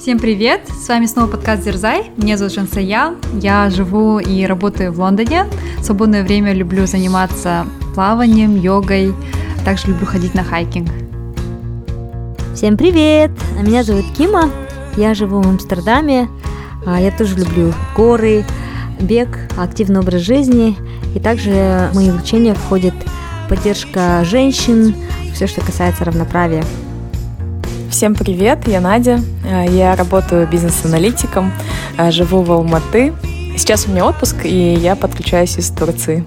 Всем привет! С вами снова подкаст Дерзай. Меня зовут Жансая. Я живу и работаю в Лондоне. В свободное время люблю заниматься плаванием, йогой. Также люблю ходить на хайкинг. Всем привет! Меня зовут Кима. Я живу в Амстердаме. А, я тоже люблю горы, бег, активный образ жизни. И также в мои увлечения входит поддержка женщин, все, что касается равноправия. Всем привет, я Надя. Э, я работаю бизнес-аналитиком, э, живу в Алматы. Сейчас у меня отпуск, и я подключаюсь из Турции.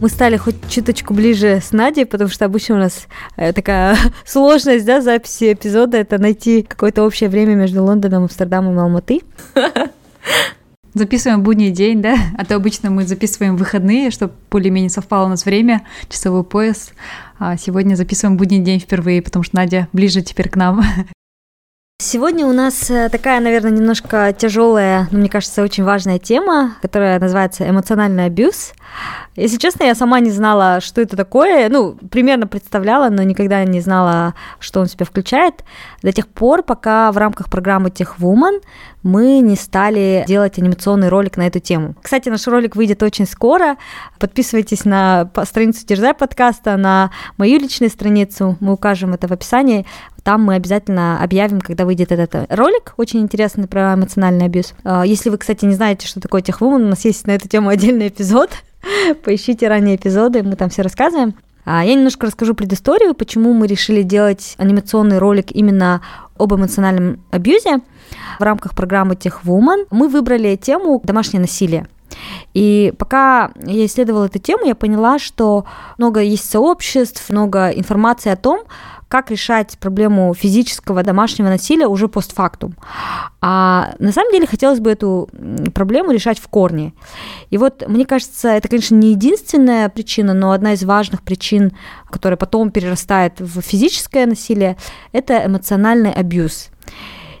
Мы стали хоть чуточку ближе с Надей, потому что обычно у нас э, такая сложность, да, записи эпизода, это найти какое-то общее время между Лондоном, Амстердамом и Алматы. Записываем будний день, да? А то обычно мы записываем выходные, чтобы более-менее совпало у нас время, часовой пояс. А сегодня записываем будний день впервые, потому что Надя ближе теперь к нам. Сегодня у нас э, такая, наверное, немножко тяжелая, но мне кажется, очень важная тема, которая называется эмоциональный абьюз. Если честно, я сама не знала, что это такое. Ну, примерно представляла, но никогда не знала, что он в себя включает. До тех пор, пока в рамках программы Tech Woman мы не стали делать анимационный ролик на эту тему. Кстати, наш ролик выйдет очень скоро. Подписывайтесь на страницу Дерзай подкаста, на мою личную страницу. Мы укажем это в описании. Там мы обязательно объявим, когда выйдет этот ролик, очень интересный про эмоциональный абьюз. А, если вы, кстати, не знаете, что такое техвумен, у нас есть на эту тему отдельный эпизод. Поищите ранние эпизоды, мы там все рассказываем. А, я немножко расскажу предысторию, почему мы решили делать анимационный ролик именно об эмоциональном абьюзе в рамках программы Техвумен. Мы выбрали тему домашнее насилие. И пока я исследовала эту тему, я поняла, что много есть сообществ, много информации о том, как решать проблему физического домашнего насилия уже постфактум. А на самом деле хотелось бы эту проблему решать в корне. И вот, мне кажется, это, конечно, не единственная причина, но одна из важных причин, которая потом перерастает в физическое насилие, это эмоциональный абьюз.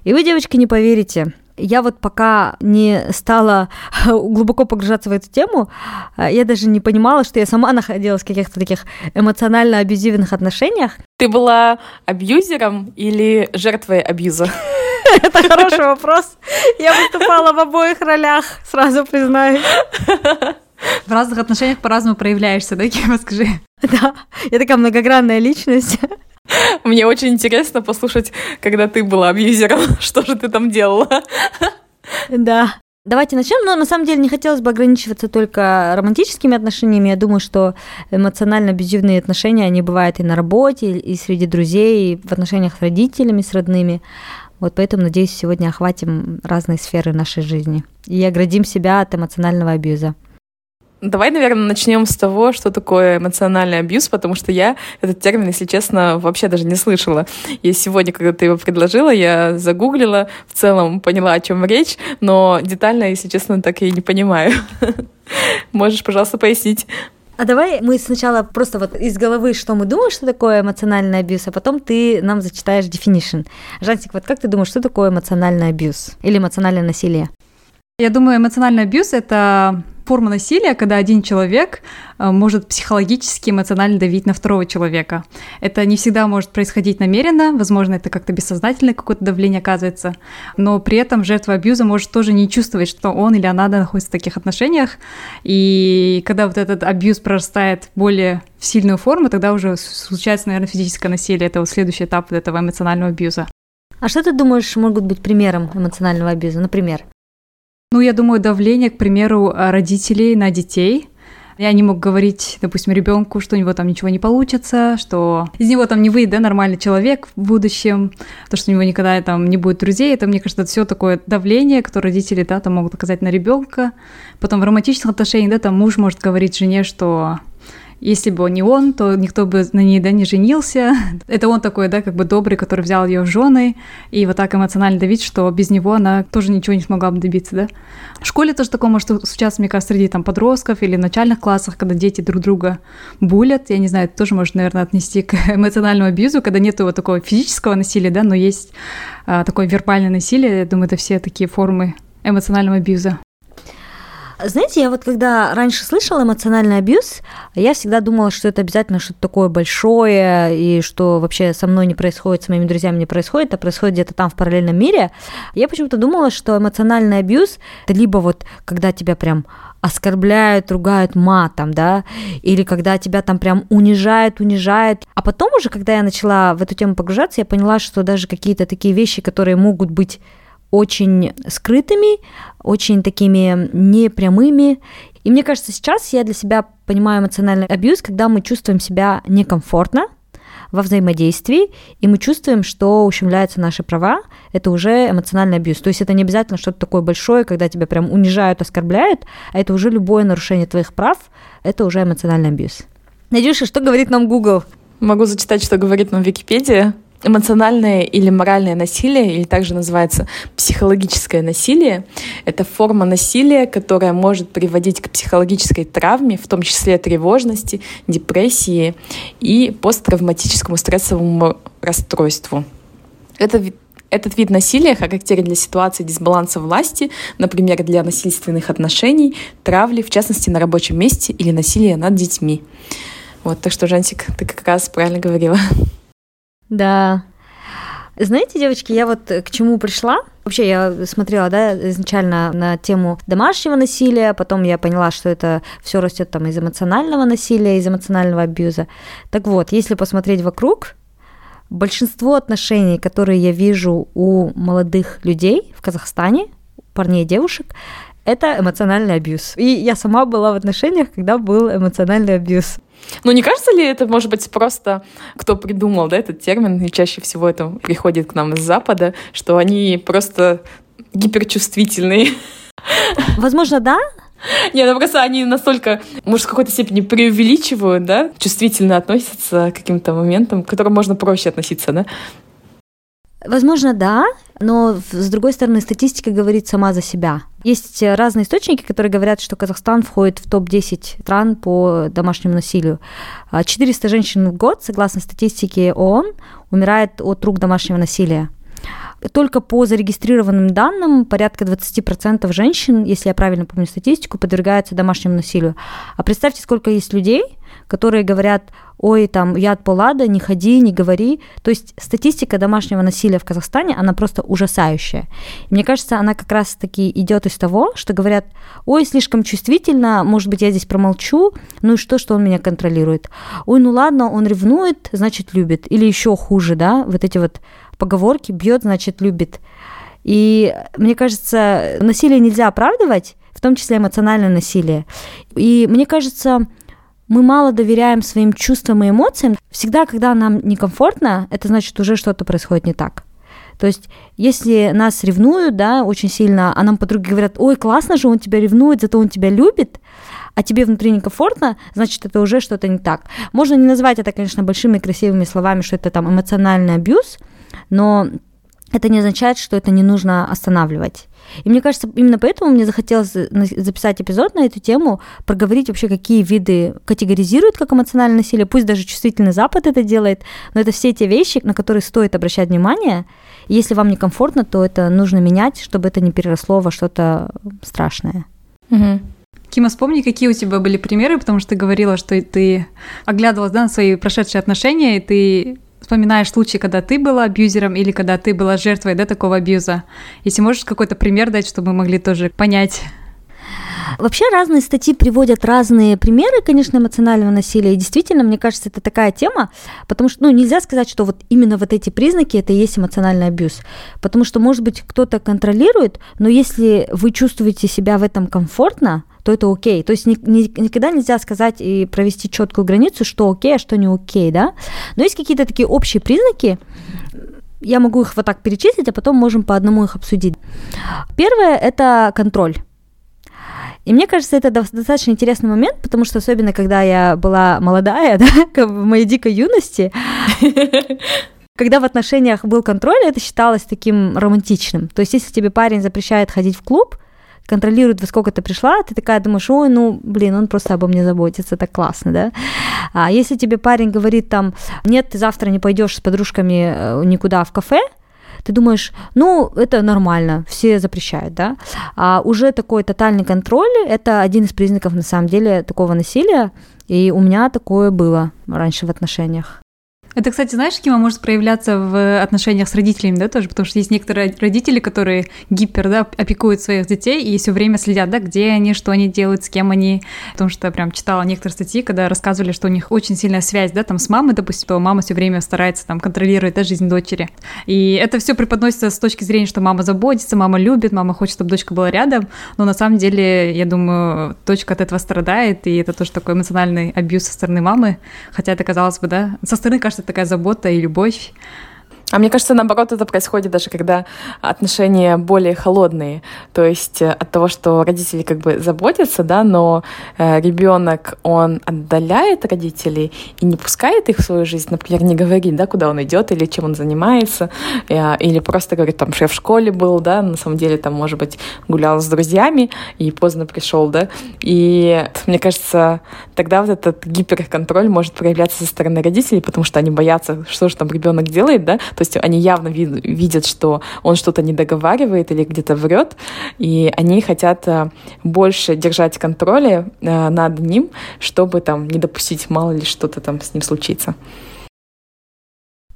И вы, девочки, не поверите, я вот пока не стала глубоко погружаться в эту тему, э, я даже не понимала, что я сама находилась в каких-то таких эмоционально абьюзивных отношениях. Ты была абьюзером или жертвой абьюза? Это хороший вопрос. Я выступала в обоих ролях, сразу признаюсь. В разных отношениях по-разному проявляешься, да, Кима, скажи? Да, я такая многогранная личность. Мне очень интересно послушать, когда ты была абьюзером, что же ты там делала. Да. Давайте начнем. Но на самом деле не хотелось бы ограничиваться только романтическими отношениями. Я думаю, что эмоционально абьюзивные отношения, они бывают и на работе, и среди друзей, и в отношениях с родителями, с родными. Вот поэтому, надеюсь, сегодня охватим разные сферы нашей жизни и оградим себя от эмоционального абьюза. Давай, наверное, начнем с того, что такое эмоциональный абьюз, потому что я этот термин, если честно, вообще даже не слышала. И сегодня, когда ты его предложила, я загуглила, в целом поняла, о чем речь, но детально, если честно, так и не понимаю. Можешь, пожалуйста, пояснить? А давай мы сначала просто вот из головы, что мы думаем, что такое эмоциональный абьюз, а потом ты нам зачитаешь definition. Жансик, вот как ты думаешь, что такое эмоциональный абьюз или эмоциональное насилие? Я думаю, эмоциональный абьюз — это форма насилия, когда один человек э, может психологически, эмоционально давить на второго человека. Это не всегда может происходить намеренно, возможно, это как-то бессознательное какое-то давление оказывается, но при этом жертва абьюза может тоже не чувствовать, что он или она находится в таких отношениях, и когда вот этот абьюз прорастает более в сильную форму, тогда уже случается, наверное, физическое насилие. Это вот следующий этап вот этого эмоционального абьюза. А что ты думаешь могут быть примером эмоционального абьюза? Например? Ну, я думаю, давление, к примеру, родителей на детей. Я не мог говорить, допустим, ребенку, что у него там ничего не получится, что из него там не выйдет да, нормальный человек в будущем, то, что у него никогда там не будет друзей. Это, мне кажется, это все такое давление, которое родители да, там могут оказать на ребенка. Потом в романтичных отношениях, да, там муж может говорить жене, что если бы не он, то никто бы на ней, да, не женился. Это он такой, да, как бы добрый, который взял ее в жены, и вот так эмоционально давить, что без него она тоже ничего не смогла бы добиться, да. В школе тоже такое может случаться, мне кажется, среди там подростков или начальных классах, когда дети друг друга булят. Я не знаю, это тоже можно, наверное, отнести к эмоциональному абьюзу, когда нет вот такого физического насилия, да, но есть а, такое вербальное насилие. Я думаю, это все такие формы эмоционального абьюза. Знаете, я вот когда раньше слышала эмоциональный абьюз, я всегда думала, что это обязательно что-то такое большое, и что вообще со мной не происходит, с моими друзьями не происходит, а происходит где-то там в параллельном мире. Я почему-то думала, что эмоциональный абьюз – это либо вот когда тебя прям оскорбляют, ругают матом, да, или когда тебя там прям унижают, унижают. А потом уже, когда я начала в эту тему погружаться, я поняла, что даже какие-то такие вещи, которые могут быть очень скрытыми, очень такими непрямыми. И мне кажется, сейчас я для себя понимаю эмоциональный абьюз, когда мы чувствуем себя некомфортно во взаимодействии, и мы чувствуем, что ущемляются наши права, это уже эмоциональный абьюз. То есть это не обязательно что-то такое большое, когда тебя прям унижают, оскорбляют, а это уже любое нарушение твоих прав, это уже эмоциональный абьюз. Надюша, что говорит нам Google? Могу зачитать, что говорит нам Википедия. Эмоциональное или моральное насилие, или также называется психологическое насилие, это форма насилия, которая может приводить к психологической травме, в том числе тревожности, депрессии и посттравматическому стрессовому расстройству. Это этот вид насилия характерен для ситуации дисбаланса власти, например, для насильственных отношений, травли, в частности, на рабочем месте или насилия над детьми. Вот, так что, Жансик, ты как раз правильно говорила. Да. Знаете, девочки, я вот к чему пришла? Вообще, я смотрела, да, изначально на тему домашнего насилия, потом я поняла, что это все растет там из эмоционального насилия, из эмоционального абьюза. Так вот, если посмотреть вокруг, большинство отношений, которые я вижу у молодых людей в Казахстане, парней и девушек, это эмоциональный абьюз. И я сама была в отношениях, когда был эмоциональный абьюз. Ну, не кажется ли это, может быть, просто кто придумал да, этот термин, и чаще всего это приходит к нам из Запада, что они просто гиперчувствительные? Возможно, да, нет, ну просто они настолько, может, в какой-то степени преувеличивают, да, чувствительно относятся к каким-то моментам, к которым можно проще относиться, да? Возможно, да, но с другой стороны, статистика говорит сама за себя. Есть разные источники, которые говорят, что Казахстан входит в топ-10 стран по домашнему насилию. 400 женщин в год, согласно статистике ООН, умирает от рук домашнего насилия. Только по зарегистрированным данным порядка 20% женщин, если я правильно помню статистику, подвергаются домашнему насилию. А представьте, сколько есть людей, которые говорят, ой, там, я от полада, не ходи, не говори. То есть статистика домашнего насилия в Казахстане, она просто ужасающая. И мне кажется, она как раз-таки идет из того, что говорят, ой, слишком чувствительно, может быть, я здесь промолчу, ну и что, что он меня контролирует? Ой, ну ладно, он ревнует, значит, любит. Или еще хуже, да, вот эти вот поговорки, бьет, значит, любит. И мне кажется, насилие нельзя оправдывать, в том числе эмоциональное насилие. И мне кажется, мы мало доверяем своим чувствам и эмоциям. Всегда, когда нам некомфортно, это значит уже что-то происходит не так. То есть, если нас ревнуют, да, очень сильно, а нам подруги говорят, ой, классно же, он тебя ревнует, зато он тебя любит, а тебе внутри некомфортно, значит, это уже что-то не так. Можно не назвать это, конечно, большими красивыми словами, что это там эмоциональный абьюз, но это не означает, что это не нужно останавливать. И мне кажется, именно поэтому мне захотелось записать эпизод на эту тему, проговорить вообще, какие виды категоризируют как эмоциональное насилие, пусть даже чувствительный Запад это делает, но это все те вещи, на которые стоит обращать внимание. И если вам некомфортно, то это нужно менять, чтобы это не переросло во что-то страшное. Угу. Кима, вспомни, какие у тебя были примеры, потому что ты говорила, что ты оглядывалась да, на свои прошедшие отношения, и ты вспоминаешь случаи, когда ты была абьюзером или когда ты была жертвой да, такого абьюза. Если можешь какой-то пример дать, чтобы мы могли тоже понять. Вообще разные статьи приводят разные примеры, конечно, эмоционального насилия. И действительно, мне кажется, это такая тема, потому что, ну, нельзя сказать, что вот именно вот эти признаки это и есть эмоциональный абьюз. Потому что, может быть, кто-то контролирует, но если вы чувствуете себя в этом комфортно, то это окей. То есть ни, ни, никогда нельзя сказать и провести четкую границу, что окей, а что не окей, да. Но есть какие-то такие общие признаки, я могу их вот так перечислить, а потом можем по одному их обсудить. Первое – это контроль. И мне кажется, это достаточно интересный момент, потому что особенно, когда я была молодая, да, в моей дикой юности, когда в отношениях был контроль, это считалось таким романтичным. То есть, если тебе парень запрещает ходить в клуб, контролирует, во сколько ты пришла, ты такая думаешь, ой, ну, блин, он просто обо мне заботится, так классно, да. А если тебе парень говорит там, нет, ты завтра не пойдешь с подружками э, никуда в кафе, ты думаешь, ну, это нормально, все запрещают, да, а уже такой тотальный контроль – это один из признаков, на самом деле, такого насилия, и у меня такое было раньше в отношениях. Это, кстати, знаешь, Кима может проявляться в отношениях с родителями, да, тоже, потому что есть некоторые родители, которые гипер, да, опекуют своих детей и все время следят, да, где они, что они делают, с кем они, потому что прям читала некоторые статьи, когда рассказывали, что у них очень сильная связь, да, там с мамой, допустим, то мама все время старается там контролировать, да, жизнь дочери. И это все преподносится с точки зрения, что мама заботится, мама любит, мама хочет, чтобы дочка была рядом, но на самом деле, я думаю, дочка от этого страдает, и это тоже такой эмоциональный абьюз со стороны мамы, хотя это, казалось бы, да, со стороны кажется такая забота и любовь. А мне кажется, наоборот, это происходит даже когда отношения более холодные. То есть э, от того, что родители как бы заботятся, да, но э, ребенок, он отдаляет родителей и не пускает их в свою жизнь, например, не говорит, да, куда он идет или чем он занимается, э, или просто говорит, там, что я в школе был, да, на самом деле там, может быть, гулял с друзьями и поздно пришел, да. И мне кажется, тогда вот этот гиперконтроль может проявляться со стороны родителей, потому что они боятся, что же там ребенок делает, да, то есть они явно видят, что он что-то не договаривает или где-то врет, и они хотят э, больше держать контроля э, над ним, чтобы там не допустить мало ли что-то там с ним случится.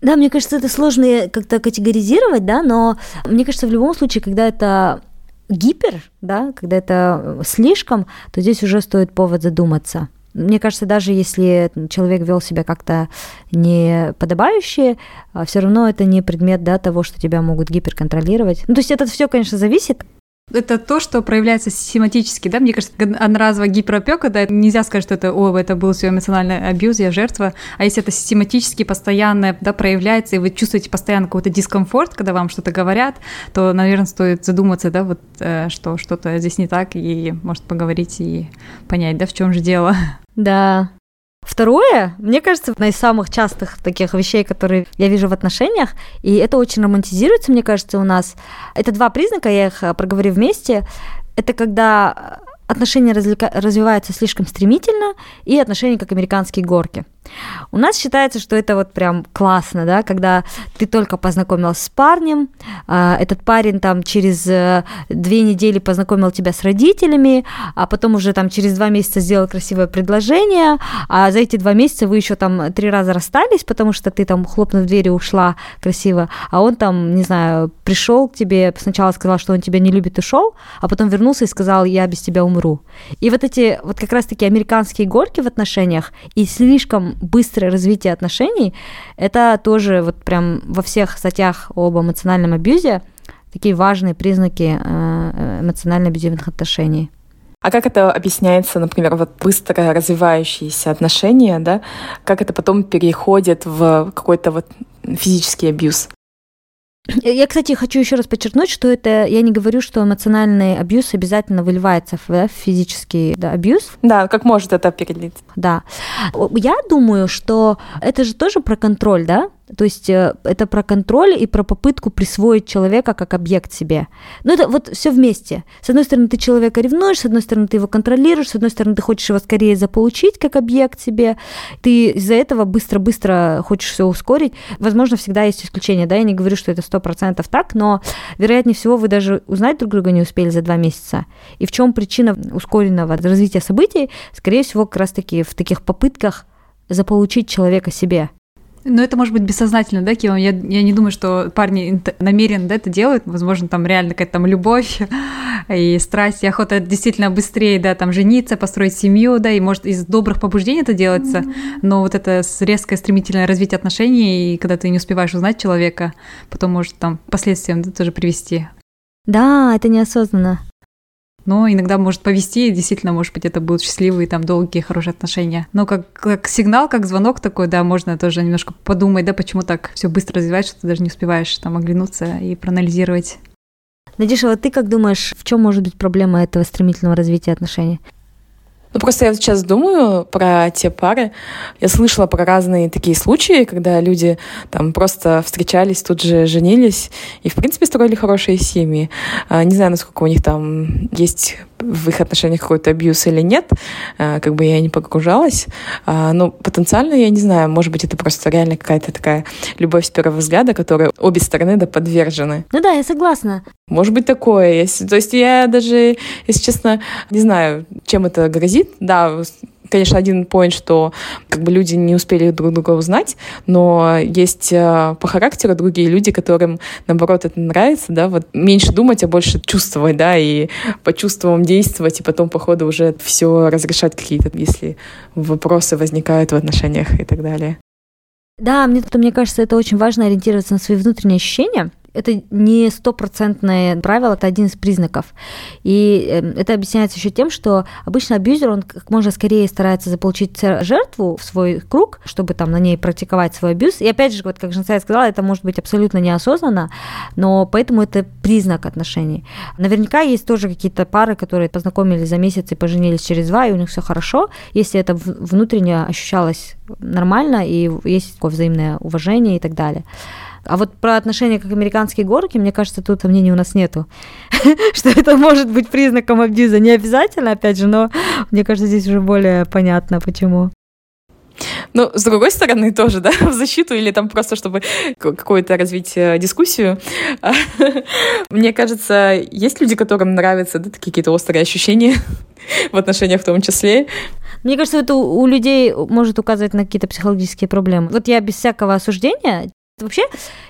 Да, мне кажется, это сложно как-то категоризировать, да, но мне кажется, в любом случае, когда это гипер, да, когда это слишком, то здесь уже стоит повод задуматься. Мне кажется, даже если человек вел себя как-то не подобающе, а все равно это не предмет да, того, что тебя могут гиперконтролировать. Ну, то есть это все, конечно, зависит это то, что проявляется систематически, да, мне кажется, одноразово гиперопека, да, нельзя сказать, что это, о, это был все эмоциональный абьюз, я жертва, а если это систематически, постоянно, да, проявляется, и вы чувствуете постоянно какой-то дискомфорт, когда вам что-то говорят, то, наверное, стоит задуматься, да, вот, э, что что-то здесь не так, и, может, поговорить и понять, да, в чем же дело. Да, Второе, мне кажется, одна из самых частых таких вещей, которые я вижу в отношениях, и это очень романтизируется, мне кажется, у нас. Это два признака, я их проговорю вместе. Это когда отношения развлека- развиваются слишком стремительно, и отношения как американские горки. У нас считается, что это вот прям классно, да, когда ты только познакомился с парнем, э, этот парень там через э, две недели познакомил тебя с родителями, а потом уже там через два месяца сделал красивое предложение, а за эти два месяца вы еще там три раза расстались, потому что ты там хлопнув дверью ушла красиво, а он там, не знаю, пришел к тебе, сначала сказал, что он тебя не любит, ушел, а потом вернулся и сказал, я без тебя умру. И вот эти вот как раз-таки американские горки в отношениях и слишком быстрое развитие отношений, это тоже вот прям во всех статьях об эмоциональном абьюзе такие важные признаки э, эмоционально-абьюзивных отношений. А как это объясняется, например, вот быстро развивающиеся отношения, да? Как это потом переходит в какой-то вот физический абьюз? Я, кстати, хочу еще раз подчеркнуть, что это я не говорю, что эмоциональный абьюз обязательно выливается в, да, физический да, абьюз. Да, как может это перелиться. Да. Я думаю, что это же тоже про контроль, да? То есть э, это про контроль и про попытку присвоить человека как объект себе. Ну, это вот все вместе. С одной стороны, ты человека ревнуешь, с одной стороны, ты его контролируешь, с одной стороны, ты хочешь его скорее заполучить как объект себе. Ты из-за этого быстро-быстро хочешь все ускорить. Возможно, всегда есть исключения, да, я не говорю, что это сто процентов так, но вероятнее всего вы даже узнать друг друга не успели за два месяца. И в чем причина ускоренного развития событий? Скорее всего, как раз-таки в таких попытках заполучить человека себе. Но это может быть бессознательно, да, Кима? Я, я не думаю, что парни намеренно да, это делают. Возможно, там реально какая-то там любовь и страсть, и охота действительно быстрее, да, там жениться, построить семью, да, и может из добрых побуждений это делается, mm-hmm. но вот это резкое стремительное развитие отношений, и когда ты не успеваешь узнать человека, потом может там последствиям да, тоже привести. Да, это неосознанно но иногда может повести, и действительно, может быть, это будут счастливые, там, долгие, хорошие отношения. Но как, как сигнал, как звонок такой, да, можно тоже немножко подумать, да, почему так все быстро развивается, что ты даже не успеваешь там оглянуться и проанализировать. Надежда, вот ты как думаешь, в чем может быть проблема этого стремительного развития отношений? Ну, просто я сейчас думаю про те пары. Я слышала про разные такие случаи, когда люди там просто встречались, тут же женились и, в принципе, строили хорошие семьи. А, не знаю, насколько у них там есть в их отношениях какой-то абьюз или нет, э, как бы я не погружалась. А, но потенциально, я не знаю, может быть, это просто реально какая-то такая любовь с первого взгляда, которой обе стороны да, подвержены. Ну да, я согласна. Может быть такое. То есть я даже, если честно, не знаю, чем это грозит. Да, конечно, один поинт, что как бы люди не успели друг друга узнать, но есть э, по характеру другие люди, которым, наоборот, это нравится, да, вот меньше думать, а больше чувствовать, да, и по чувствам действовать, и потом, по ходу, уже все разрешать какие-то, если вопросы возникают в отношениях и так далее. Да, мне, мне кажется, это очень важно ориентироваться на свои внутренние ощущения, это не стопроцентное правило, это один из признаков. И эм, это объясняется еще тем, что обычно абьюзер, он как можно скорее старается заполучить жертву в свой круг, чтобы там на ней практиковать свой абьюз. И опять же, вот как Жансая сказала, это может быть абсолютно неосознанно, но поэтому это признак отношений. Наверняка есть тоже какие-то пары, которые познакомились за месяц и поженились через два, и у них все хорошо, если это внутренне ощущалось нормально, и есть такое взаимное уважение и так далее. А вот про отношения как американские горки, мне кажется, тут сомнений у нас нету. что это может быть признаком абьюза. Не обязательно, опять же, но мне кажется, здесь уже более понятно, почему. Ну, с другой стороны, тоже, да, в защиту или там просто, чтобы какое-то развить дискуссию. Мне кажется, есть люди, которым нравятся да, такие какие-то острые ощущения в отношениях в том числе. Мне кажется, это у людей может указывать на какие-то психологические проблемы. Вот я без всякого осуждения Вообще,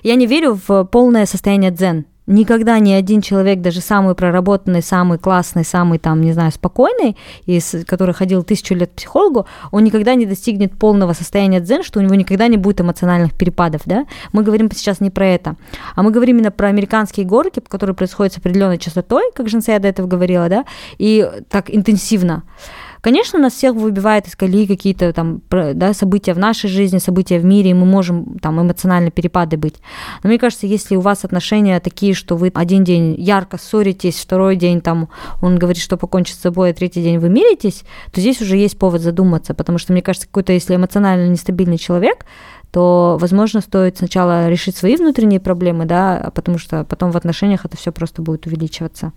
я не верю в полное состояние дзен. Никогда ни один человек, даже самый проработанный, самый классный, самый там, не знаю, спокойный, из, который ходил тысячу лет к психологу, он никогда не достигнет полного состояния дзен, что у него никогда не будет эмоциональных перепадов, да? Мы говорим сейчас не про это, а мы говорим именно про американские горки, которые происходят с определенной частотой, как Женсея до этого говорила, да, и так интенсивно. Конечно, нас всех выбивает из колеи какие-то там да, события в нашей жизни, события в мире, и мы можем там эмоционально перепады быть. Но мне кажется, если у вас отношения такие, что вы один день ярко ссоритесь, второй день там он говорит, что покончит с собой, а третий день вы миритесь, то здесь уже есть повод задуматься, потому что мне кажется, какой-то, если эмоционально нестабильный человек, то, возможно, стоит сначала решить свои внутренние проблемы, да, потому что потом в отношениях это все просто будет увеличиваться.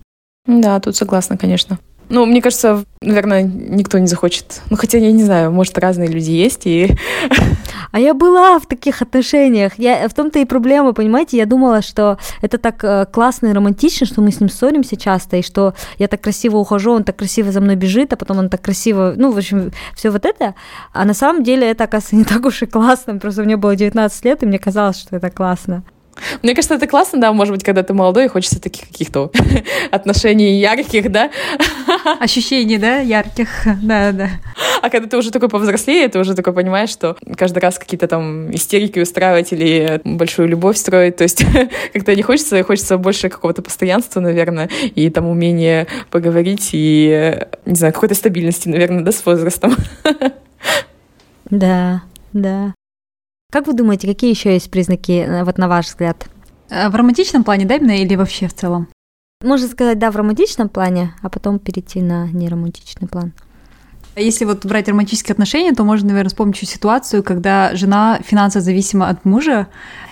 Да, тут согласна, конечно. Ну, мне кажется, наверное, никто не захочет. Ну, хотя, я не знаю, может, разные люди есть, и... А я была в таких отношениях. Я, в том-то и проблема, понимаете? Я думала, что это так э, классно и романтично, что мы с ним ссоримся часто, и что я так красиво ухожу, он так красиво за мной бежит, а потом он так красиво... Ну, в общем, все вот это. А на самом деле это, оказывается, не так уж и классно. Просто мне было 19 лет, и мне казалось, что это классно. Мне кажется, это классно, да, может быть, когда ты молодой, и хочется таких каких-то отношений ярких, да? Ощущений, да, ярких, да, да. А когда ты уже такой повзрослее, ты уже такой понимаешь, что каждый раз какие-то там истерики устраивать или большую любовь строить, то есть как-то не хочется, хочется больше какого-то постоянства, наверное, и там умения поговорить, и, не знаю, какой-то стабильности, наверное, да, с возрастом. Да, да. Как вы думаете, какие еще есть признаки, э, вот на ваш взгляд? Э, в романтичном плане, да, именно или вообще в целом? Можно сказать, да, в романтичном плане, а потом перейти на неромантичный план. Если вот брать романтические отношения, то можно, наверное, вспомнить ситуацию, когда жена финансово зависима от мужа,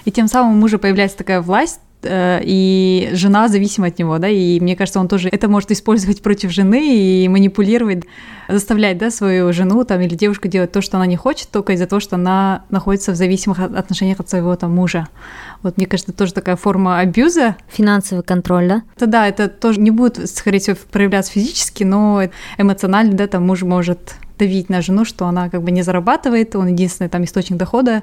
и тем самым у мужа появляется такая власть, и жена зависима от него, да, и мне кажется, он тоже это может использовать против жены и манипулировать, заставлять, да, свою жену там или девушку делать то, что она не хочет, только из-за того, что она находится в зависимых отношениях от своего там мужа. Вот мне кажется, тоже такая форма абьюза. Финансовый контроль, да? Это да, это тоже не будет, скорее всего, проявляться физически, но эмоционально, да, там муж может давить на жену, что она как бы не зарабатывает, он единственный там источник дохода,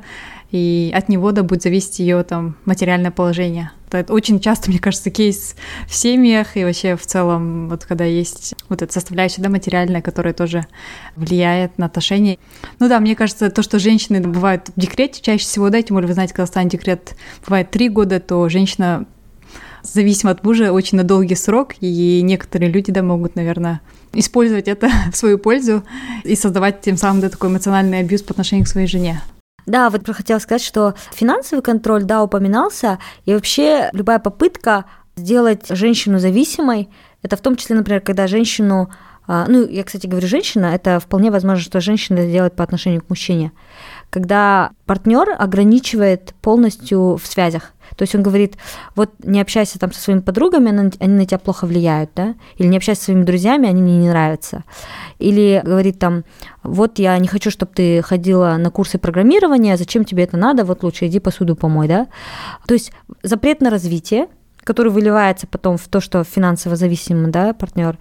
и от него да будет зависеть ее там материальное положение. Это очень часто, мне кажется, кейс в семьях и вообще в целом, вот когда есть вот эта составляющая, да, материальная, которая тоже влияет на отношения. Ну да, мне кажется, то, что женщины бывают в декрете чаще всего, да, тем более вы знаете, когда станет декрет бывает три года, то женщина зависима от мужа очень на долгий срок, и некоторые люди, да, могут, наверное, использовать это в свою пользу и создавать тем самым да, такой эмоциональный абьюз по отношению к своей жене. Да, вот хотела сказать, что финансовый контроль, да, упоминался, и вообще любая попытка сделать женщину зависимой, это в том числе, например, когда женщину а, ну, я, кстати, говорю женщина, это вполне возможно, что женщина это делает по отношению к мужчине. когда партнер ограничивает полностью в связях. То есть он говорит, вот не общайся там со своими подругами, они на тебя плохо влияют, да, или не общайся со своими друзьями, они мне не нравятся. Или говорит там, вот я не хочу, чтобы ты ходила на курсы программирования, зачем тебе это надо, вот лучше иди посуду помой, да. То есть запрет на развитие, который выливается потом в то, что финансово зависимый да, партнер,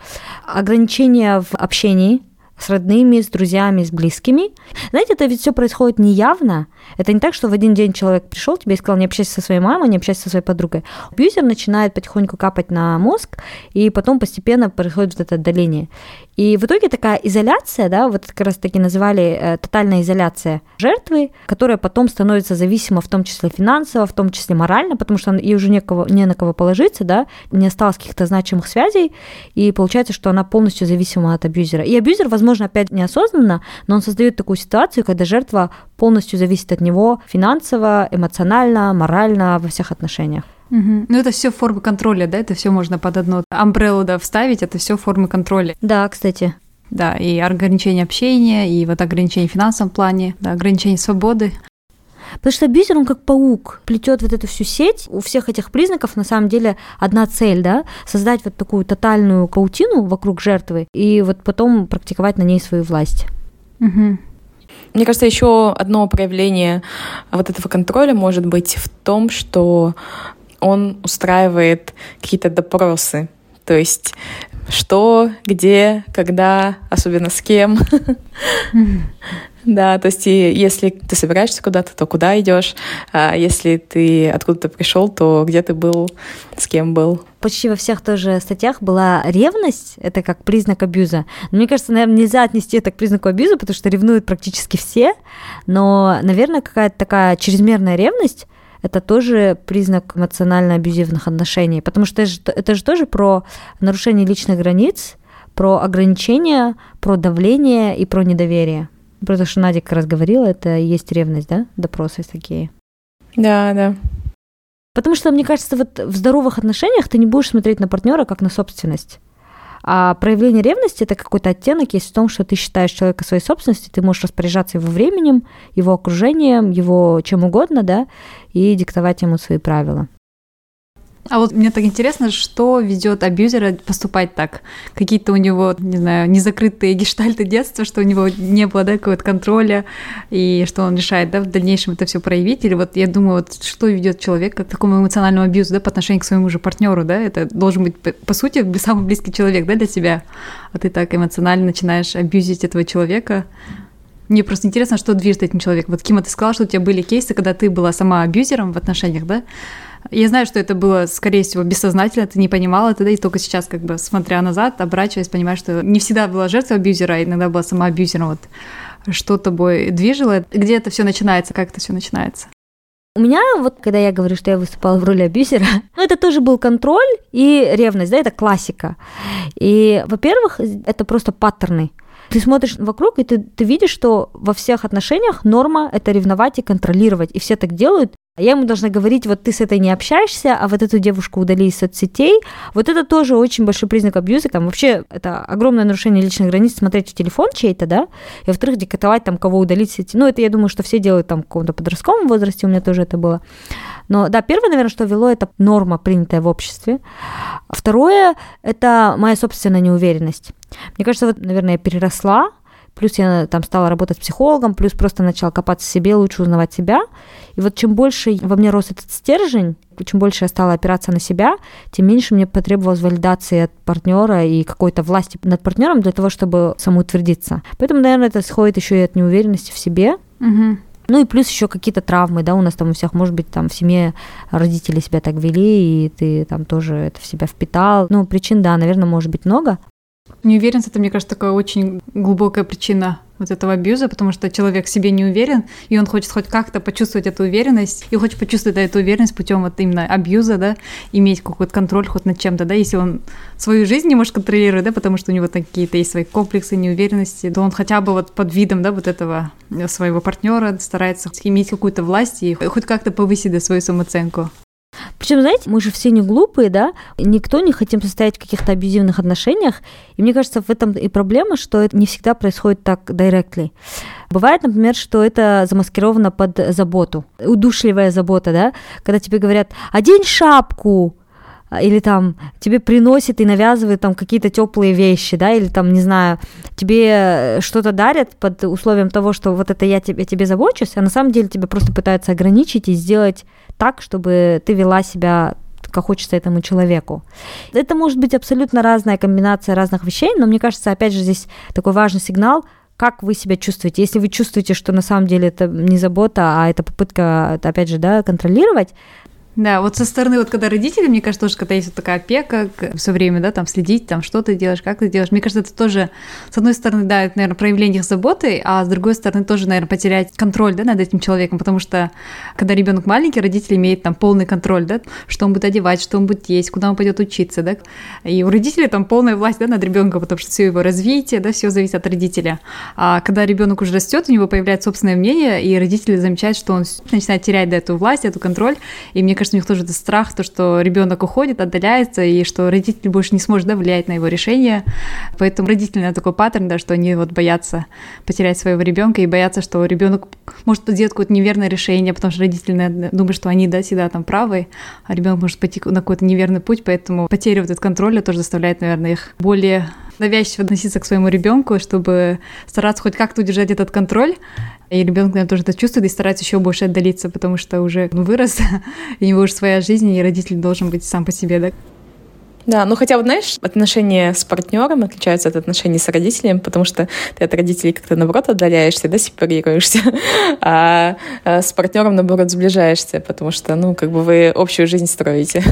ограничения в общении, с родными, с друзьями, с близкими. Знаете, это ведь все происходит неявно. Это не так, что в один день человек пришел тебе и сказал, не общайся со своей мамой, не общайся со своей подругой. Абьюзер начинает потихоньку капать на мозг, и потом постепенно происходит вот это отдаление. И в итоге такая изоляция, да, вот как раз таки называли э, тотальная изоляция жертвы, которая потом становится зависима в том числе финансово, в том числе морально, потому что ей уже некого, не на кого положиться, да, не осталось каких-то значимых связей, и получается, что она полностью зависима от абьюзера. И абьюзер, возможно, опять неосознанно, но он создает такую ситуацию, когда жертва полностью зависит от него финансово, эмоционально, морально, во всех отношениях. Угу. Ну, это все формы контроля, да? Это все можно под одну амбреллу да, вставить, это все формы контроля. Да, кстати. Да, и ограничение общения, и вот ограничение в финансовом плане, да, ограничение свободы. Потому что абьюзер, он как паук, плетет вот эту всю сеть. У всех этих признаков на самом деле одна цель, да, создать вот такую тотальную паутину вокруг жертвы и вот потом практиковать на ней свою власть. Угу. Мне кажется, еще одно проявление вот этого контроля может быть в том, что он устраивает какие-то допросы. То есть что, где, когда, особенно с кем. Да, то есть и если ты собираешься куда-то, то куда идешь? А если ты откуда-то пришел, то где ты был, с кем был? Почти во всех тоже статьях была ревность, это как признак абьюза. Мне кажется, наверное, нельзя отнести это к признаку абьюза, потому что ревнуют практически все. Но, наверное, какая-то такая чрезмерная ревность это тоже признак эмоционально-абьюзивных отношений, потому что это же, это же тоже про нарушение личных границ, про ограничения, про давление и про недоверие. Про то, что Надя как раз говорила, это и есть ревность, да? Допросы такие. Да, да. Потому что, мне кажется, вот в здоровых отношениях ты не будешь смотреть на партнера как на собственность. А проявление ревности это какой-то оттенок есть в том, что ты считаешь человека своей собственностью, ты можешь распоряжаться его временем, его окружением, его чем угодно, да, и диктовать ему свои правила. А вот мне так интересно, что ведет абьюзера поступать так? Какие-то у него, не знаю, незакрытые гештальты детства, что у него не было, да, какого-то контроля, и что он решает, да, в дальнейшем это все проявить? Или вот я думаю, вот что ведет человека к такому эмоциональному абьюзу, да, по отношению к своему же партнеру, да? Это должен быть, по сути, самый близкий человек, да, для тебя. А ты так эмоционально начинаешь абьюзить этого человека. Мне просто интересно, что движет этим человеком. Вот, Кима, ты сказала, что у тебя были кейсы, когда ты была сама абьюзером в отношениях, да? Я знаю, что это было, скорее всего, бессознательно, ты не понимала тогда, и только сейчас, как бы, смотря назад, оборачиваясь, понимаешь, что не всегда была жертва абьюзера, а иногда была сама абьюзером. Вот что тобой движило, где это все начинается, как это все начинается? У меня вот, когда я говорю, что я выступала в роли абьюзера, ну, это тоже был контроль и ревность, да, это классика. И, во-первых, это просто паттерны. Ты смотришь вокруг, и ты, ты видишь, что во всех отношениях норма — это ревновать и контролировать. И все так делают, я ему должна говорить, вот ты с этой не общаешься, а вот эту девушку удали из соцсетей. Вот это тоже очень большой признак абьюза. Там вообще это огромное нарушение личных границ, смотреть в телефон чей-то, да, и во-вторых, диктовать там, кого удалить в сети. Ну, это я думаю, что все делают там в каком-то подростковом возрасте, у меня тоже это было. Но да, первое, наверное, что вело, это норма, принятая в обществе. Второе, это моя собственная неуверенность. Мне кажется, вот, наверное, я переросла плюс я там стала работать психологом, плюс просто начала копаться в себе, лучше узнавать себя. И вот чем больше во мне рос этот стержень, чем больше я стала опираться на себя, тем меньше мне потребовалось валидации от партнера и какой-то власти над партнером для того, чтобы самоутвердиться. Поэтому, наверное, это сходит еще и от неуверенности в себе. Угу. Ну и плюс еще какие-то травмы, да, у нас там у всех, может быть, там в семье родители себя так вели, и ты там тоже это в себя впитал. Ну, причин, да, наверное, может быть много. Неуверенность это, мне кажется, такая очень глубокая причина вот этого абьюза, потому что человек в себе не уверен, и он хочет хоть как-то почувствовать эту уверенность, и хочет почувствовать эту уверенность путем вот именно абьюза, да, иметь какой-то контроль хоть над чем-то, да, если он свою жизнь не может контролировать, да, потому что у него какие-то есть свои комплексы, неуверенности, то он хотя бы вот под видом, да, вот этого своего партнера старается иметь какую-то власть и хоть как-то повысить да, свою самооценку. Причем, знаете, мы же все не глупые, да, никто не хотим состоять в каких-то абьюзивных отношениях, и мне кажется, в этом и проблема, что это не всегда происходит так directly. Бывает, например, что это замаскировано под заботу, удушливая забота, да, когда тебе говорят, одень шапку, или там тебе приносит и навязывает там какие-то теплые вещи, да, или там, не знаю, тебе что-то дарят под условием того, что вот это я тебе, тебе забочусь, а на самом деле тебя просто пытаются ограничить и сделать так, чтобы ты вела себя как хочется этому человеку. Это может быть абсолютно разная комбинация разных вещей, но мне кажется, опять же, здесь такой важный сигнал, как вы себя чувствуете. Если вы чувствуете, что на самом деле это не забота, а это попытка, опять же, да, контролировать, да, вот со стороны, вот когда родители, мне кажется, тоже, когда есть вот такая опека, все время, да, там следить, там, что ты делаешь, как ты делаешь, мне кажется, это тоже, с одной стороны, да, это, наверное, проявление их заботы, а с другой стороны, тоже, наверное, потерять контроль, да, над этим человеком, потому что, когда ребенок маленький, родители имеют там полный контроль, да, что он будет одевать, что он будет есть, куда он пойдет учиться, да, и у родителей там полная власть, да, над ребенком, потому что все его развитие, да, все зависит от родителя. А когда ребенок уже растет, у него появляется собственное мнение, и родители замечают, что он начинает терять да, эту власть, эту контроль, и мне кажется, у них тоже этот страх, то, что ребенок уходит, отдаляется, и что родитель больше не сможет да, влиять на его решение. Поэтому родители такой паттерн, да, что они вот боятся потерять своего ребенка и боятся, что ребенок может сделать какое-то неверное решение, потому что родители думают, что они да, всегда там правы, а ребенок может пойти на какой-то неверный путь, поэтому потеря вот этого контроля тоже заставляет, наверное, их более навязчиво относиться к своему ребенку, чтобы стараться хоть как-то удержать этот контроль. И ребенок, наверное, тоже это чувствует и старается еще больше отдалиться, потому что уже ну, вырос, у него уже своя жизнь, и родитель должен быть сам по себе, да. Да, ну хотя вот, знаешь, отношения с партнером отличаются от отношений с родителем, потому что ты от родителей как-то, наоборот, отдаляешься, да, сепарируешься, а, а с партнером, наоборот, сближаешься, потому что, ну, как бы вы общую жизнь строите.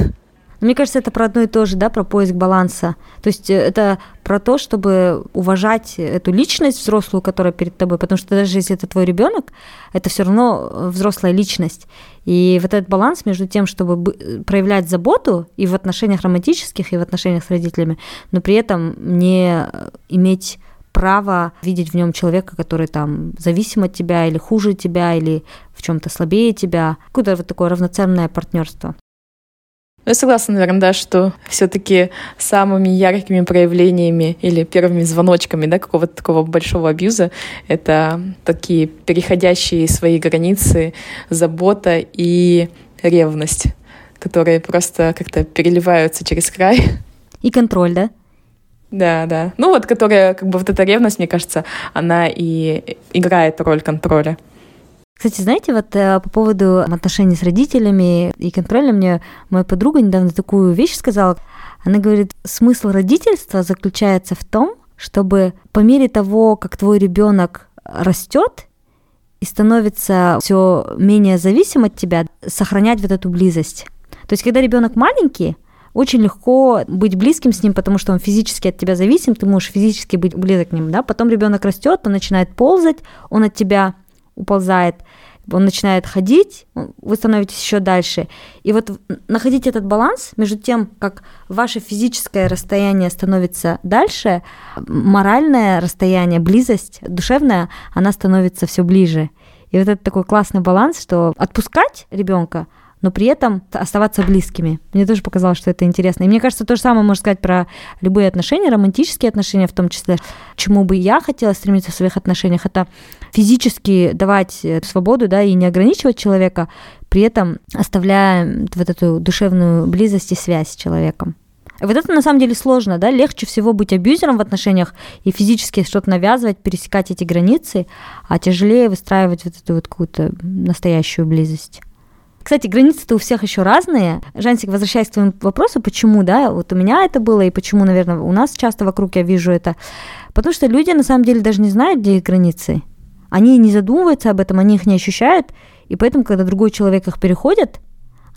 Мне кажется, это про одно и то же, да, про поиск баланса. То есть э, это про то, чтобы уважать эту личность взрослую, которая перед тобой, потому что даже если это твой ребенок, это все равно э, взрослая личность. И вот этот баланс между тем, чтобы проявлять заботу и в отношениях романтических, и в отношениях с родителями, но при этом не э, иметь право видеть в нем человека, который там зависим от тебя или хуже тебя, или в чем-то слабее тебя. Какое-то вот такое равноценное партнерство. Я согласна, наверное, да, что все-таки самыми яркими проявлениями или первыми звоночками да, какого-то такого большого абьюза это такие переходящие свои границы забота и ревность, которые просто как-то переливаются через край. И контроль, да? Да, да. Ну вот, которая, как бы вот эта ревность, мне кажется, она и играет роль контроля. Кстати, знаете, вот э, по поводу отношений с родителями и контроля, мне моя подруга недавно такую вещь сказала. Она говорит, смысл родительства заключается в том, чтобы по мере того, как твой ребенок растет и становится все менее зависим от тебя, сохранять вот эту близость. То есть, когда ребенок маленький, очень легко быть близким с ним, потому что он физически от тебя зависим, ты можешь физически быть близок к нему, да, потом ребенок растет, он начинает ползать, он от тебя уползает, он начинает ходить, вы становитесь еще дальше. И вот находить этот баланс между тем, как ваше физическое расстояние становится дальше, моральное расстояние, близость, душевная, она становится все ближе. И вот это такой классный баланс, что отпускать ребенка – но при этом оставаться близкими. Мне тоже показалось, что это интересно. И мне кажется, то же самое можно сказать про любые отношения, романтические отношения в том числе. Чему бы я хотела стремиться в своих отношениях, это физически давать э, свободу, да, и не ограничивать человека, при этом оставляя вот эту душевную близость и связь с человеком. Вот это на самом деле сложно, да, легче всего быть абьюзером в отношениях и физически что-то навязывать, пересекать эти границы, а тяжелее выстраивать вот эту вот какую-то настоящую близость. Кстати, границы-то у всех еще разные. Жансик, возвращаясь к твоему вопросу, почему, да, вот у меня это было, и почему, наверное, у нас часто вокруг я вижу это. Потому что люди на самом деле даже не знают, где их границы. Они не задумываются об этом, они их не ощущают, и поэтому, когда другой человек их переходит,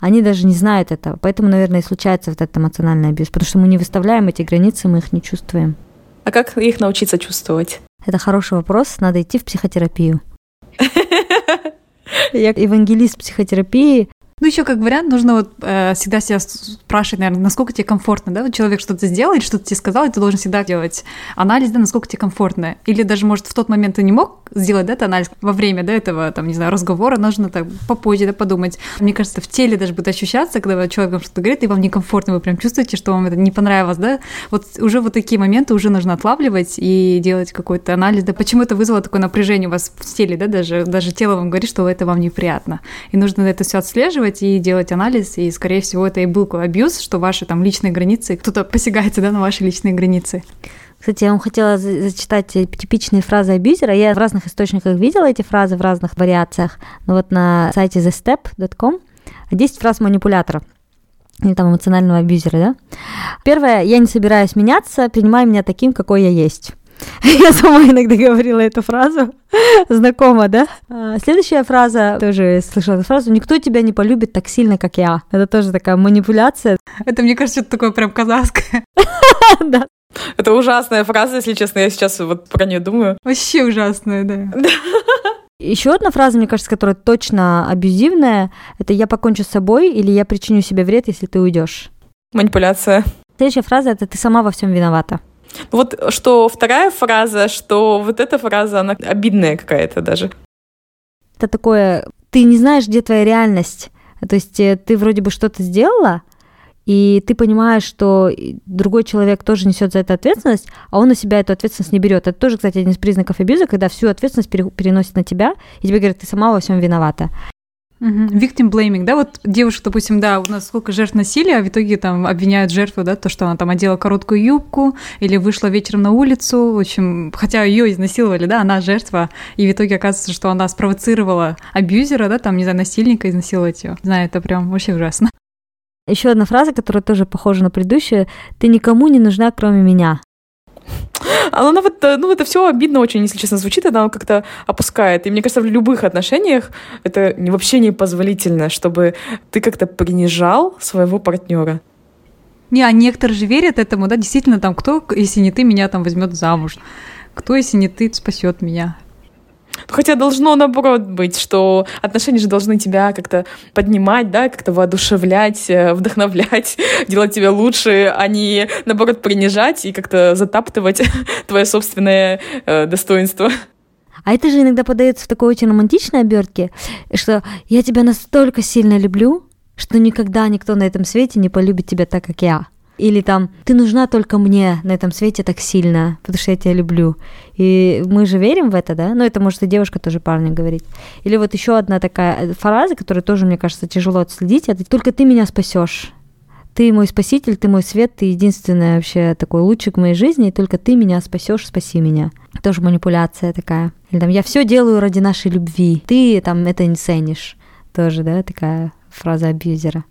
они даже не знают этого. Поэтому, наверное, и случается вот этот эмоциональный абьюз, потому что мы не выставляем эти границы, мы их не чувствуем. А как их научиться чувствовать? Это хороший вопрос, надо идти в психотерапию. Я евангелист психотерапии. Ну, еще как вариант, нужно вот э, всегда себя спрашивать, наверное, насколько тебе комфортно, да, вот человек что-то сделал или что-то тебе сказал, и ты должен всегда делать анализ, да, насколько тебе комфортно. Или даже, может, в тот момент ты не мог сделать да, этот анализ во время да, этого, там, не знаю, разговора, нужно так попозже да, подумать. Мне кажется, в теле даже будет ощущаться, когда человек вам что-то говорит, и вам некомфортно, вы прям чувствуете, что вам это не понравилось, да, вот уже вот такие моменты уже нужно отлавливать и делать какой-то анализ, да, почему это вызвало такое напряжение у вас в теле, да, даже, даже тело вам говорит, что это вам неприятно. И нужно это все отслеживать и делать анализ, и, скорее всего, это и был абьюз, что ваши там личные границы, кто-то посягается, да, на ваши личные границы. Кстати, я вам хотела зачитать типичные фразы абьюзера. Я в разных источниках видела эти фразы в разных вариациях. Но вот на сайте thestep.com 10 фраз манипулятора или там эмоционального абьюзера, да? Первое, я не собираюсь меняться, принимай меня таким, какой я есть. Я сама иногда говорила эту фразу, знакома, да? А, следующая фраза, тоже слышала эту фразу, никто тебя не полюбит так сильно, как я. Это тоже такая манипуляция. Это, мне кажется, это такое прям казахское. Да. Это ужасная фраза, если честно, я сейчас вот про нее думаю. Вообще ужасная, да. Еще одна фраза, мне кажется, которая точно абьюзивная, это «я покончу с собой» или «я причиню себе вред, если ты уйдешь». Манипуляция. Следующая фраза – это «ты сама во всем виновата». Вот что вторая фраза, что вот эта фраза, она обидная какая-то даже. Это такое, ты не знаешь, где твоя реальность. То есть э, ты вроде бы что-то сделала, и ты понимаешь, что другой человек тоже несет за это ответственность, а он на себя эту ответственность не берет. Это тоже, кстати, один из признаков абьюза, когда всю ответственность переносит на тебя, и тебе говорят, ты сама во всем виновата. Угу. Victim blaming, да, вот девушка, допустим, да, у нас сколько жертв насилия, а в итоге там обвиняют жертву, да, то, что она там одела короткую юбку или вышла вечером на улицу, в общем, хотя ее изнасиловали, да, она жертва, и в итоге оказывается, что она спровоцировала абьюзера, да, там, не знаю, насильника изнасиловать ее. Знаю, это прям вообще ужасно. Еще одна фраза, которая тоже похожа на предыдущую. Ты никому не нужна, кроме меня. Она, она вот, э, ну, это все обидно очень, если честно, звучит, она как-то опускает. И мне кажется, в любых отношениях это вообще непозволительно, чтобы ты как-то принижал своего партнера. Не, а некоторые же верят этому, да, действительно, там, кто, если не ты, меня там возьмет замуж, кто, если не ты, спасет меня. Хотя должно наоборот быть, что отношения же должны тебя как-то поднимать, да, как-то воодушевлять, э, вдохновлять, делать тебя лучше, а не наоборот принижать и как-то затаптывать твое собственное э, достоинство. А это же иногда подается в такой очень романтичной обертке, что я тебя настолько сильно люблю, что никогда никто на этом свете не полюбит тебя так, как я. Или там, ты нужна только мне на этом свете так сильно, потому что я тебя люблю. И мы же верим в это, да? Ну, это может и девушка тоже парню говорить. Или вот еще одна такая фраза, которая тоже, мне кажется, тяжело отследить, это «только ты меня спасешь». Ты мой спаситель, ты мой свет, ты единственный вообще такой лучик в моей жизни, и только ты меня спасешь, спаси меня. Тоже манипуляция такая. Или там, я все делаю ради нашей любви, ты там это не ценишь. Тоже, да, такая фраза абьюзера.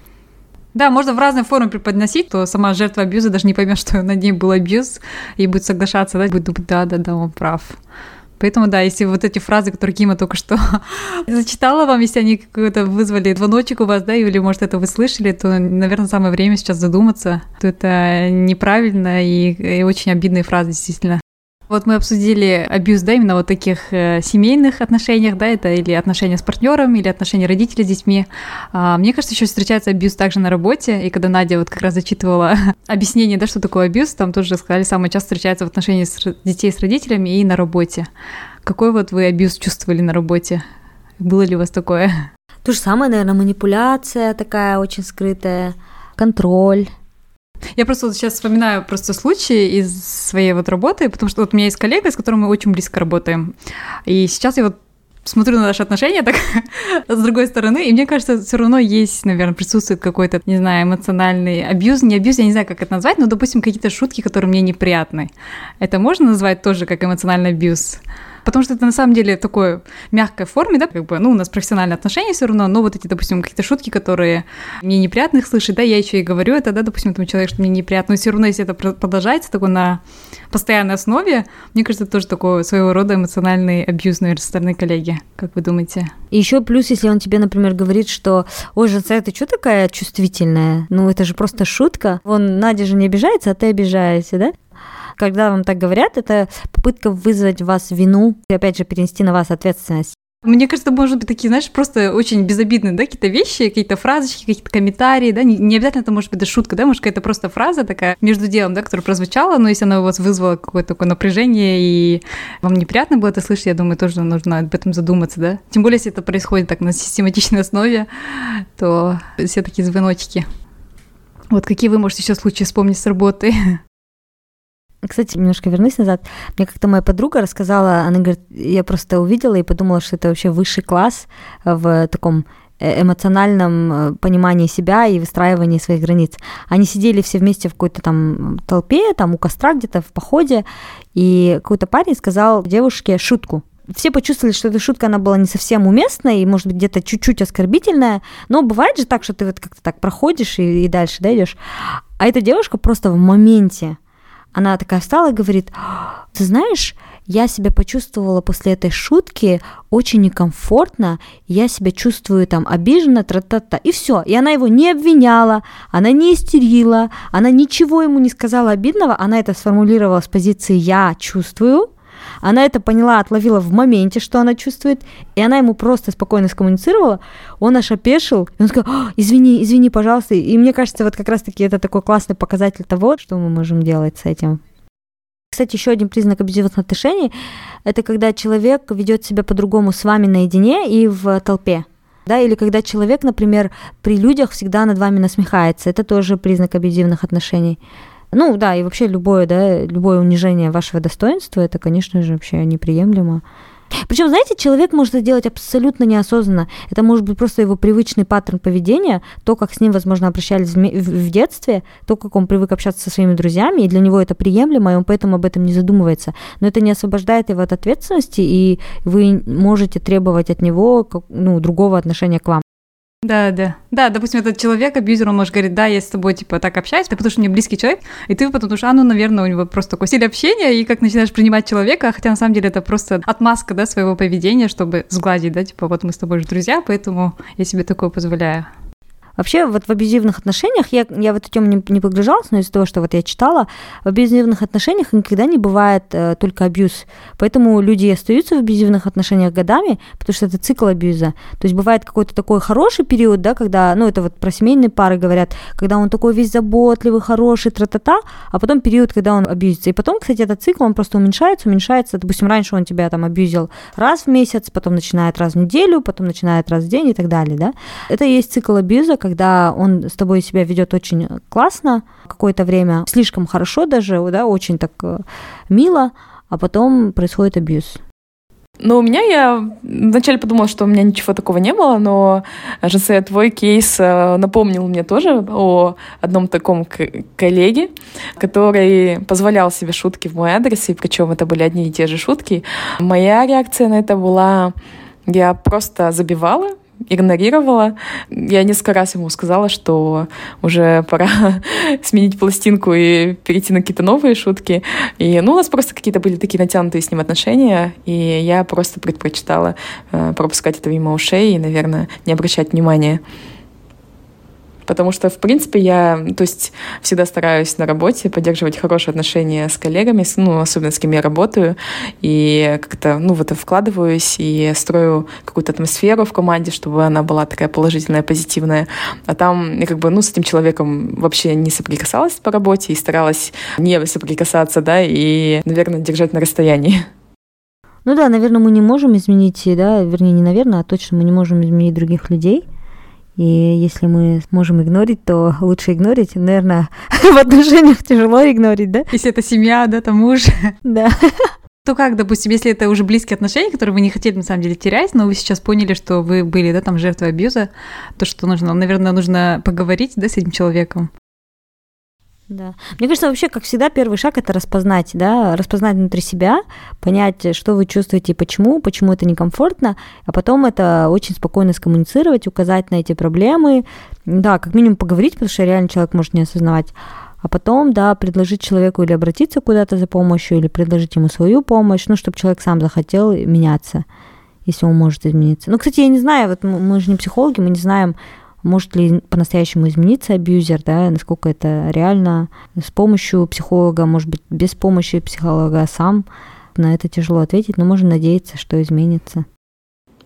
Да, можно в разной форме преподносить, то сама жертва абьюза даже не поймет, что над ней был абьюз, и будет соглашаться, да, будет думать, да, да, да, он прав. Поэтому, да, если вот эти фразы, которые Кима только что зачитала вам, если они какой-то вызвали звоночек у вас, да, или, может, это вы слышали, то, наверное, самое время сейчас задуматься, что это неправильно и, и очень обидные фразы, действительно. Вот мы обсудили абьюз, да, именно вот таких э, семейных отношениях, да, это или отношения с партнером, или отношения родителей с детьми. А, мне кажется, еще встречается абьюз также на работе, и когда Надя вот как раз зачитывала объяснение, да, что такое абьюз, там тоже сказали, самое часто встречается в отношении с детей с родителями и на работе. Какой вот вы абьюз чувствовали на работе? Было ли у вас такое? То же самое, наверное, манипуляция такая очень скрытая, контроль. Я просто вот сейчас вспоминаю просто случаи из своей вот работы, потому что вот у меня есть коллега, с которым мы очень близко работаем. И сейчас я вот смотрю на наши отношения так с другой стороны, и мне кажется, все равно есть, наверное, присутствует какой-то, не знаю, эмоциональный абьюз, не абьюз, я не знаю, как это назвать, но, допустим, какие-то шутки, которые мне неприятны. Это можно назвать тоже как эмоциональный абьюз? Потому что это на самом деле такой мягкой форме, да, как бы, ну, у нас профессиональные отношения все равно, но вот эти, допустим, какие-то шутки, которые мне неприятно их слышать, да, я еще и говорю это, да, допустим, этому человеку, что мне неприятно, но все равно, если это продолжается такой на постоянной основе, мне кажется, это тоже такой своего рода эмоциональный абьюз, наверное, со стороны коллеги. Как вы думаете? И еще плюс, если он тебе, например, говорит, что «Ой, Женца, ты что такая чувствительная? Ну, это же просто шутка. Вон, Надя же не обижается, а ты обижаешься, да? Когда вам так говорят, это попытка вызвать в вас вину и, опять же, перенести на вас ответственность. Мне кажется, может быть такие, знаешь, просто очень безобидные, да, какие-то вещи, какие-то фразочки, какие-то комментарии, да, не, не обязательно это может быть даже шутка, да, может какая-то просто фраза такая между делом, да, которая прозвучала, но если она у вас вызвала какое-то такое напряжение и вам неприятно было это слышать, я думаю, тоже нужно об этом задуматься, да. Тем более, если это происходит так на систематичной основе, то все такие звоночки. Вот какие вы можете еще случаи вспомнить с работы? Кстати, немножко вернусь назад. Мне как-то моя подруга рассказала, она говорит, я просто увидела и подумала, что это вообще высший класс в таком э, эмоциональном э, понимании себя и выстраивании своих границ. Они сидели все вместе в какой-то там толпе, там у костра где-то в походе, и какой-то парень сказал девушке шутку. Все почувствовали, что эта шутка, она была не совсем уместная и, может быть, где-то чуть-чуть оскорбительная, но бывает же так, что ты вот как-то так проходишь и, и дальше, да, идешь. А эта девушка просто в моменте она такая встала и говорит, ты знаешь, я себя почувствовала после этой шутки очень некомфортно, я себя чувствую там обиженно, тра-та-та, и все. И она его не обвиняла, она не истерила, она ничего ему не сказала обидного, она это сформулировала с позиции «я чувствую», она это поняла, отловила в моменте, что она чувствует, и она ему просто спокойно скоммуницировала. Он аж опешил, и он сказал, извини, извини, пожалуйста. И мне кажется, вот как раз-таки это такой классный показатель того, что мы можем делать с этим. Кстати, еще один признак абьюзивных отношений – это когда человек ведет себя по-другому с вами наедине и в толпе. Да, или когда человек, например, при людях всегда над вами насмехается. Это тоже признак абьюзивных отношений. Ну да, и вообще любое, да, любое унижение вашего достоинства, это, конечно же, вообще неприемлемо. Причем, знаете, человек может это делать абсолютно неосознанно. Это может быть просто его привычный паттерн поведения, то, как с ним, возможно, обращались в, детстве, то, как он привык общаться со своими друзьями, и для него это приемлемо, и он поэтому об этом не задумывается. Но это не освобождает его от ответственности, и вы можете требовать от него ну, другого отношения к вам. Да, да. Да, допустим, этот человек, абьюзер, он может говорить, да, я с тобой, типа, так общаюсь, потому что мне близкий человек, и ты потом думаешь, а, ну, наверное, у него просто такой стиль общения, и как начинаешь принимать человека, хотя на самом деле это просто отмазка, да, своего поведения, чтобы сгладить, да, типа, вот мы с тобой же друзья, поэтому я себе такое позволяю. Вообще, вот в абьюзивных отношениях, я, я в эту тему не, не погружалась, но из-за того, что вот я читала, в абьюзивных отношениях никогда не бывает э, только абьюз. Поэтому люди остаются в абьюзивных отношениях годами, потому что это цикл абьюза. То есть бывает какой-то такой хороший период, да, когда, ну, это вот про семейные пары говорят, когда он такой весь заботливый, хороший, тра-та-та, а потом период, когда он абьюзится. И потом, кстати, этот цикл, он просто уменьшается, уменьшается. Допустим, раньше он тебя там абьюзил раз в месяц, потом начинает раз в неделю, потом начинает раз в день и так далее, да. Это и есть цикл абьюза, когда он с тобой себя ведет очень классно какое-то время, слишком хорошо даже, да, очень так э, мило, а потом происходит абьюз. Ну, у меня я вначале подумала, что у меня ничего такого не было, но, Жосе, твой кейс э, напомнил мне тоже о одном таком коллеге, который позволял себе шутки в мой адрес, и причем это были одни и те же шутки. Моя реакция на это была, я просто забивала, игнорировала. Я несколько раз ему сказала, что уже пора сменить пластинку и перейти на какие-то новые шутки. И, ну, у нас просто какие-то были такие натянутые с ним отношения, и я просто предпочитала э, пропускать это мимо ушей и, наверное, не обращать внимания. Потому что, в принципе, я, то есть, всегда стараюсь на работе поддерживать хорошие отношения с коллегами, ну, особенно с кем я работаю, и как-то, ну, в это вкладываюсь и строю какую-то атмосферу в команде, чтобы она была такая положительная, позитивная. А там я как бы, ну, с этим человеком вообще не соприкасалась по работе и старалась не соприкасаться, да, и, наверное, держать на расстоянии. Ну да, наверное, мы не можем изменить, да, вернее, не наверное, а точно мы не можем изменить других людей. И если мы можем игнорить, то лучше игнорить. Наверное, в отношениях тяжело игнорить, да? Если это семья, да, там муж. Да. То как, допустим, если это уже близкие отношения, которые вы не хотели на самом деле терять, но вы сейчас поняли, что вы были, да, там жертвой абьюза, то что нужно, наверное, нужно поговорить, да, с этим человеком. Да. Мне кажется, вообще, как всегда, первый шаг это распознать, да, распознать внутри себя, понять, что вы чувствуете и почему, почему это некомфортно, а потом это очень спокойно скоммуницировать, указать на эти проблемы, да, как минимум поговорить, потому что реально человек может не осознавать, а потом, да, предложить человеку или обратиться куда-то за помощью, или предложить ему свою помощь, ну, чтобы человек сам захотел меняться, если он может измениться. Ну, кстати, я не знаю, вот мы же не психологи, мы не знаем, может ли по-настоящему измениться абьюзер, да, насколько это реально с помощью психолога, может быть, без помощи психолога сам. На это тяжело ответить, но можно надеяться, что изменится.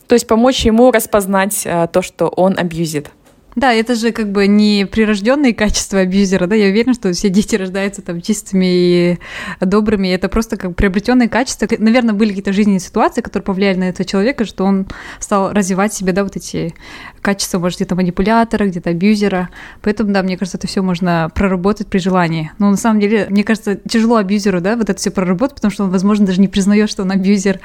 То есть помочь ему распознать а, то, что он абьюзит. Да, это же как бы не прирожденные качества абьюзера, да, я уверена, что все дети рождаются там чистыми и добрыми, это просто как приобретенные качества. Наверное, были какие-то жизненные ситуации, которые повлияли на этого человека, что он стал развивать себе, да, вот эти качества, может, где-то манипулятора, где-то абьюзера. Поэтому, да, мне кажется, это все можно проработать при желании. Но на самом деле, мне кажется, тяжело абьюзеру, да, вот это все проработать, потому что он, возможно, даже не признает, что он абьюзер.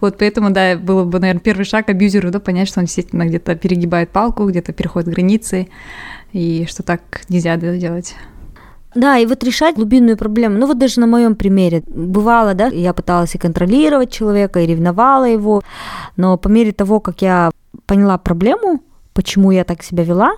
Вот поэтому, да, было бы, наверное, первый шаг абьюзеру, да, понять, что он действительно где-то перегибает палку, где-то переходит границы, и что так нельзя делать. Да, и вот решать глубинную проблему. Ну вот даже на моем примере бывало, да, я пыталась и контролировать человека, и ревновала его, но по мере того, как я поняла проблему, почему я так себя вела,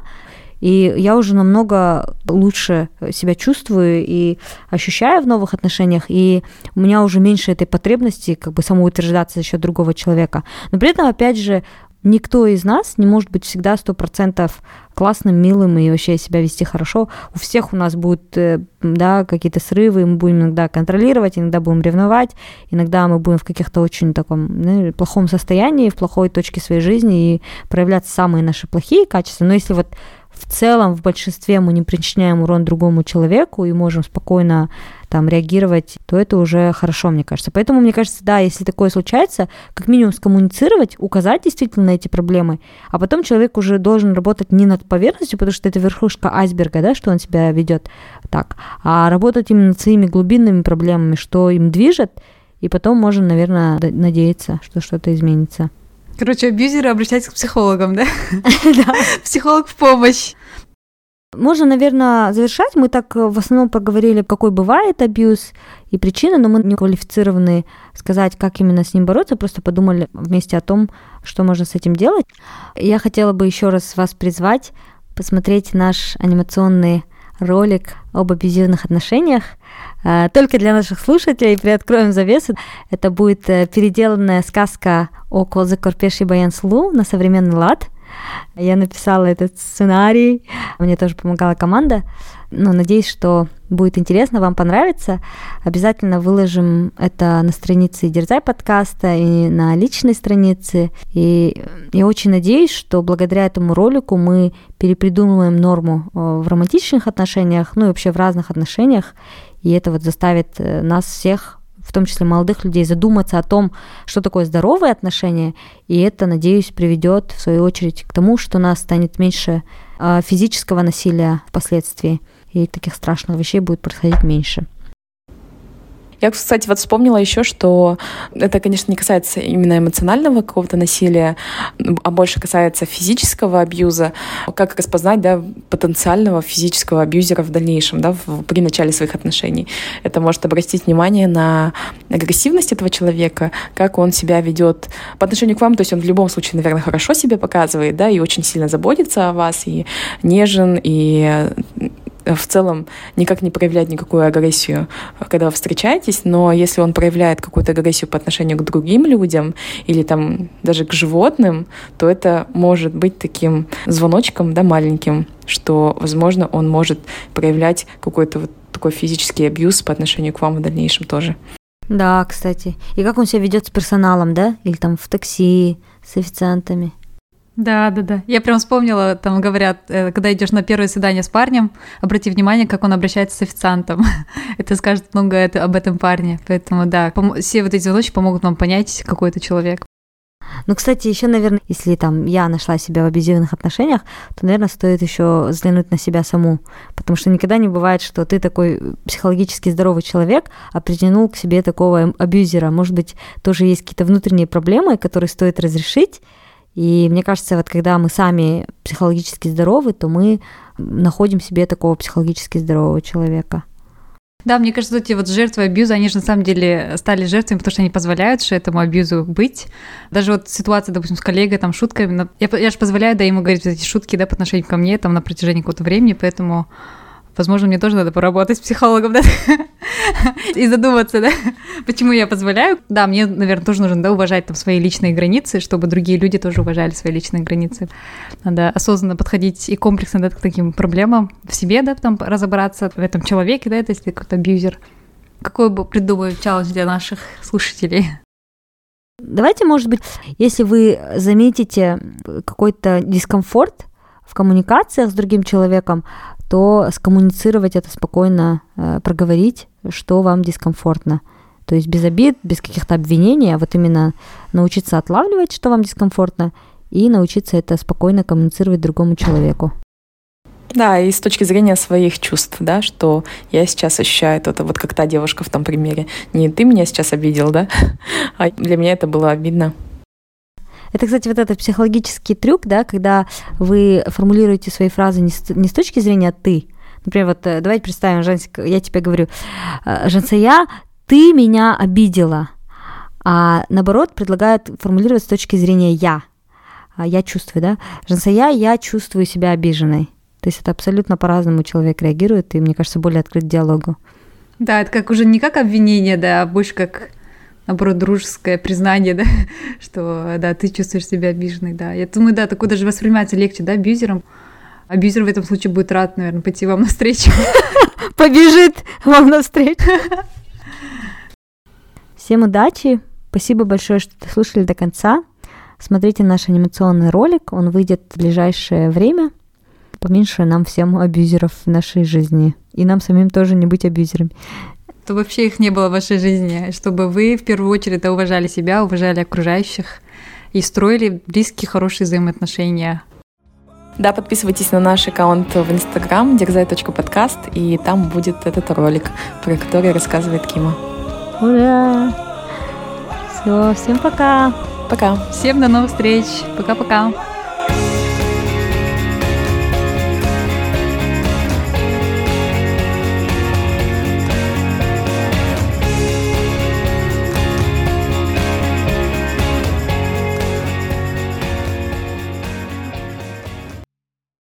и я уже намного лучше себя чувствую и ощущаю в новых отношениях, и у меня уже меньше этой потребности как бы самоутверждаться за счет другого человека. Но при этом, опять же, никто из нас не может быть всегда сто процентов классным, милым и вообще себя вести хорошо. У всех у нас будут э, да, какие-то срывы, мы будем иногда контролировать, иногда будем ревновать, иногда мы будем в каких-то очень таком ну, плохом состоянии, в плохой точке своей жизни и проявлять самые наши плохие качества. Но если вот в целом в большинстве мы не причиняем урон другому человеку и можем спокойно там реагировать, то это уже хорошо, мне кажется. Поэтому, мне кажется, да, если такое случается, как минимум скоммуницировать, указать действительно эти проблемы, а потом человек уже должен работать не над поверхностью, потому что это верхушка айсберга, да, что он себя ведет так, а работать именно над своими глубинными проблемами, что им движет, и потом можем, наверное, надеяться, что что-то изменится. Короче, абьюзеры обращайтесь к психологам, да? Да. Психолог в помощь. Можно, наверное, завершать. Мы так э, в основном поговорили, какой бывает абьюз и причины, но мы не квалифицированы сказать, как именно с ним бороться, просто подумали вместе о том, что можно с этим делать. Я хотела бы еще раз вас призвать посмотреть наш анимационный ролик об абьюзивных отношениях. Э, только для наших слушателей приоткроем завесу. Это будет э, переделанная сказка о Козе Корпеши Баян Слу на современный лад. Я написала этот сценарий, мне тоже помогала команда. Но надеюсь, что будет интересно, вам понравится. Обязательно выложим это на странице Дерзай подкаста и на личной странице. И я очень надеюсь, что благодаря этому ролику мы перепридумываем норму э, в романтичных отношениях, ну и вообще в разных отношениях. И это вот заставит э, нас всех в том числе молодых людей, задуматься о том, что такое здоровые отношения, и это, надеюсь, приведет, в свою очередь, к тому, что у нас станет меньше э, физического насилия впоследствии и таких страшных вещей будет происходить меньше. Я, кстати, вот вспомнила еще, что это, конечно, не касается именно эмоционального какого-то насилия, а больше касается физического абьюза. Как распознать да, потенциального физического абьюзера в дальнейшем, да, в, при начале своих отношений. Это может обратить внимание на агрессивность этого человека, как он себя ведет по отношению к вам. То есть он в любом случае, наверное, хорошо себя показывает, да, и очень сильно заботится о вас, и нежен, и в целом никак не проявлять никакую агрессию, когда вы встречаетесь, но если он проявляет какую-то агрессию по отношению к другим людям или там даже к животным, то это может быть таким звоночком, да, маленьким, что, возможно, он может проявлять какой-то вот такой физический абьюз по отношению к вам в дальнейшем тоже. Да, кстати. И как он себя ведет с персоналом, да? Или там в такси, с официантами. Да, да, да. Я прям вспомнила, там говорят, э, когда идешь на первое свидание с парнем, обрати внимание, как он обращается с официантом. это скажет много об этом парне. Поэтому да, все вот эти звоночки помогут вам понять, какой это человек. Ну, кстати, еще, наверное, если там я нашла себя в абьюзивных отношениях, то, наверное, стоит еще взглянуть на себя саму. Потому что никогда не бывает, что ты такой психологически здоровый человек, а притянул к себе такого абьюзера. Может быть, тоже есть какие-то внутренние проблемы, которые стоит разрешить, и мне кажется, вот когда мы сами психологически здоровы, то мы находим себе такого психологически здорового человека. Да, мне кажется, эти вот жертвы абьюза, они же на самом деле стали жертвами, потому что они позволяют же этому абьюзу быть. Даже вот ситуация, допустим, с коллегой, там, шутками, я, я же позволяю, да, ему говорить эти шутки, да, по отношению ко мне, там, на протяжении какого-то времени, поэтому Возможно, мне тоже надо поработать с психологом, да, и задуматься, да, почему я позволяю. Да, мне, наверное, тоже нужно, да, уважать там свои личные границы, чтобы другие люди тоже уважали свои личные границы. Надо осознанно подходить и комплексно, да, к таким проблемам в себе, да, там разобраться в этом человеке, да, это если какой-то абьюзер. Какой бы придумаю челлендж для наших слушателей? Давайте, может быть, если вы заметите какой-то дискомфорт в коммуникациях с другим человеком, то скоммуницировать это спокойно, э, проговорить, что вам дискомфортно. То есть без обид, без каких-то обвинений, а вот именно научиться отлавливать, что вам дискомфортно, и научиться это спокойно коммуницировать другому человеку. Да, и с точки зрения своих чувств, да, что я сейчас ощущаю это, вот как та девушка в том примере. Не ты меня сейчас обидел, да, а для меня это было обидно. Это, кстати, вот этот психологический трюк, да, когда вы формулируете свои фразы не с, не с точки зрения «ты». Например, вот э, давайте представим, Женсик, я тебе говорю, «Э, Женсая, ты меня обидела. А наоборот, предлагают формулировать с точки зрения «я». А я чувствую, да? Женсая, я чувствую себя обиженной. То есть это абсолютно по-разному человек реагирует, и, мне кажется, более открыт диалогу. Да, это как уже не как обвинение, да, а больше как наоборот, дружеское признание, да, что, да, ты чувствуешь себя обиженной, да. Я думаю, да, такое даже воспринимается легче, да, абьюзером. Абьюзер в этом случае будет рад, наверное, пойти вам навстречу. Побежит вам навстречу. Всем удачи. Спасибо большое, что слушали до конца. Смотрите наш анимационный ролик, он выйдет в ближайшее время поменьше нам всем абьюзеров в нашей жизни. И нам самим тоже не быть абьюзерами. То вообще их не было в вашей жизни, чтобы вы в первую очередь уважали себя, уважали окружающих и строили близкие, хорошие взаимоотношения. Да, подписывайтесь на наш аккаунт в Инстаграм дерзай.подкаст, и там будет этот ролик, про который рассказывает Кима. Ура! Все, всем пока! Пока! Всем до новых встреч! Пока-пока!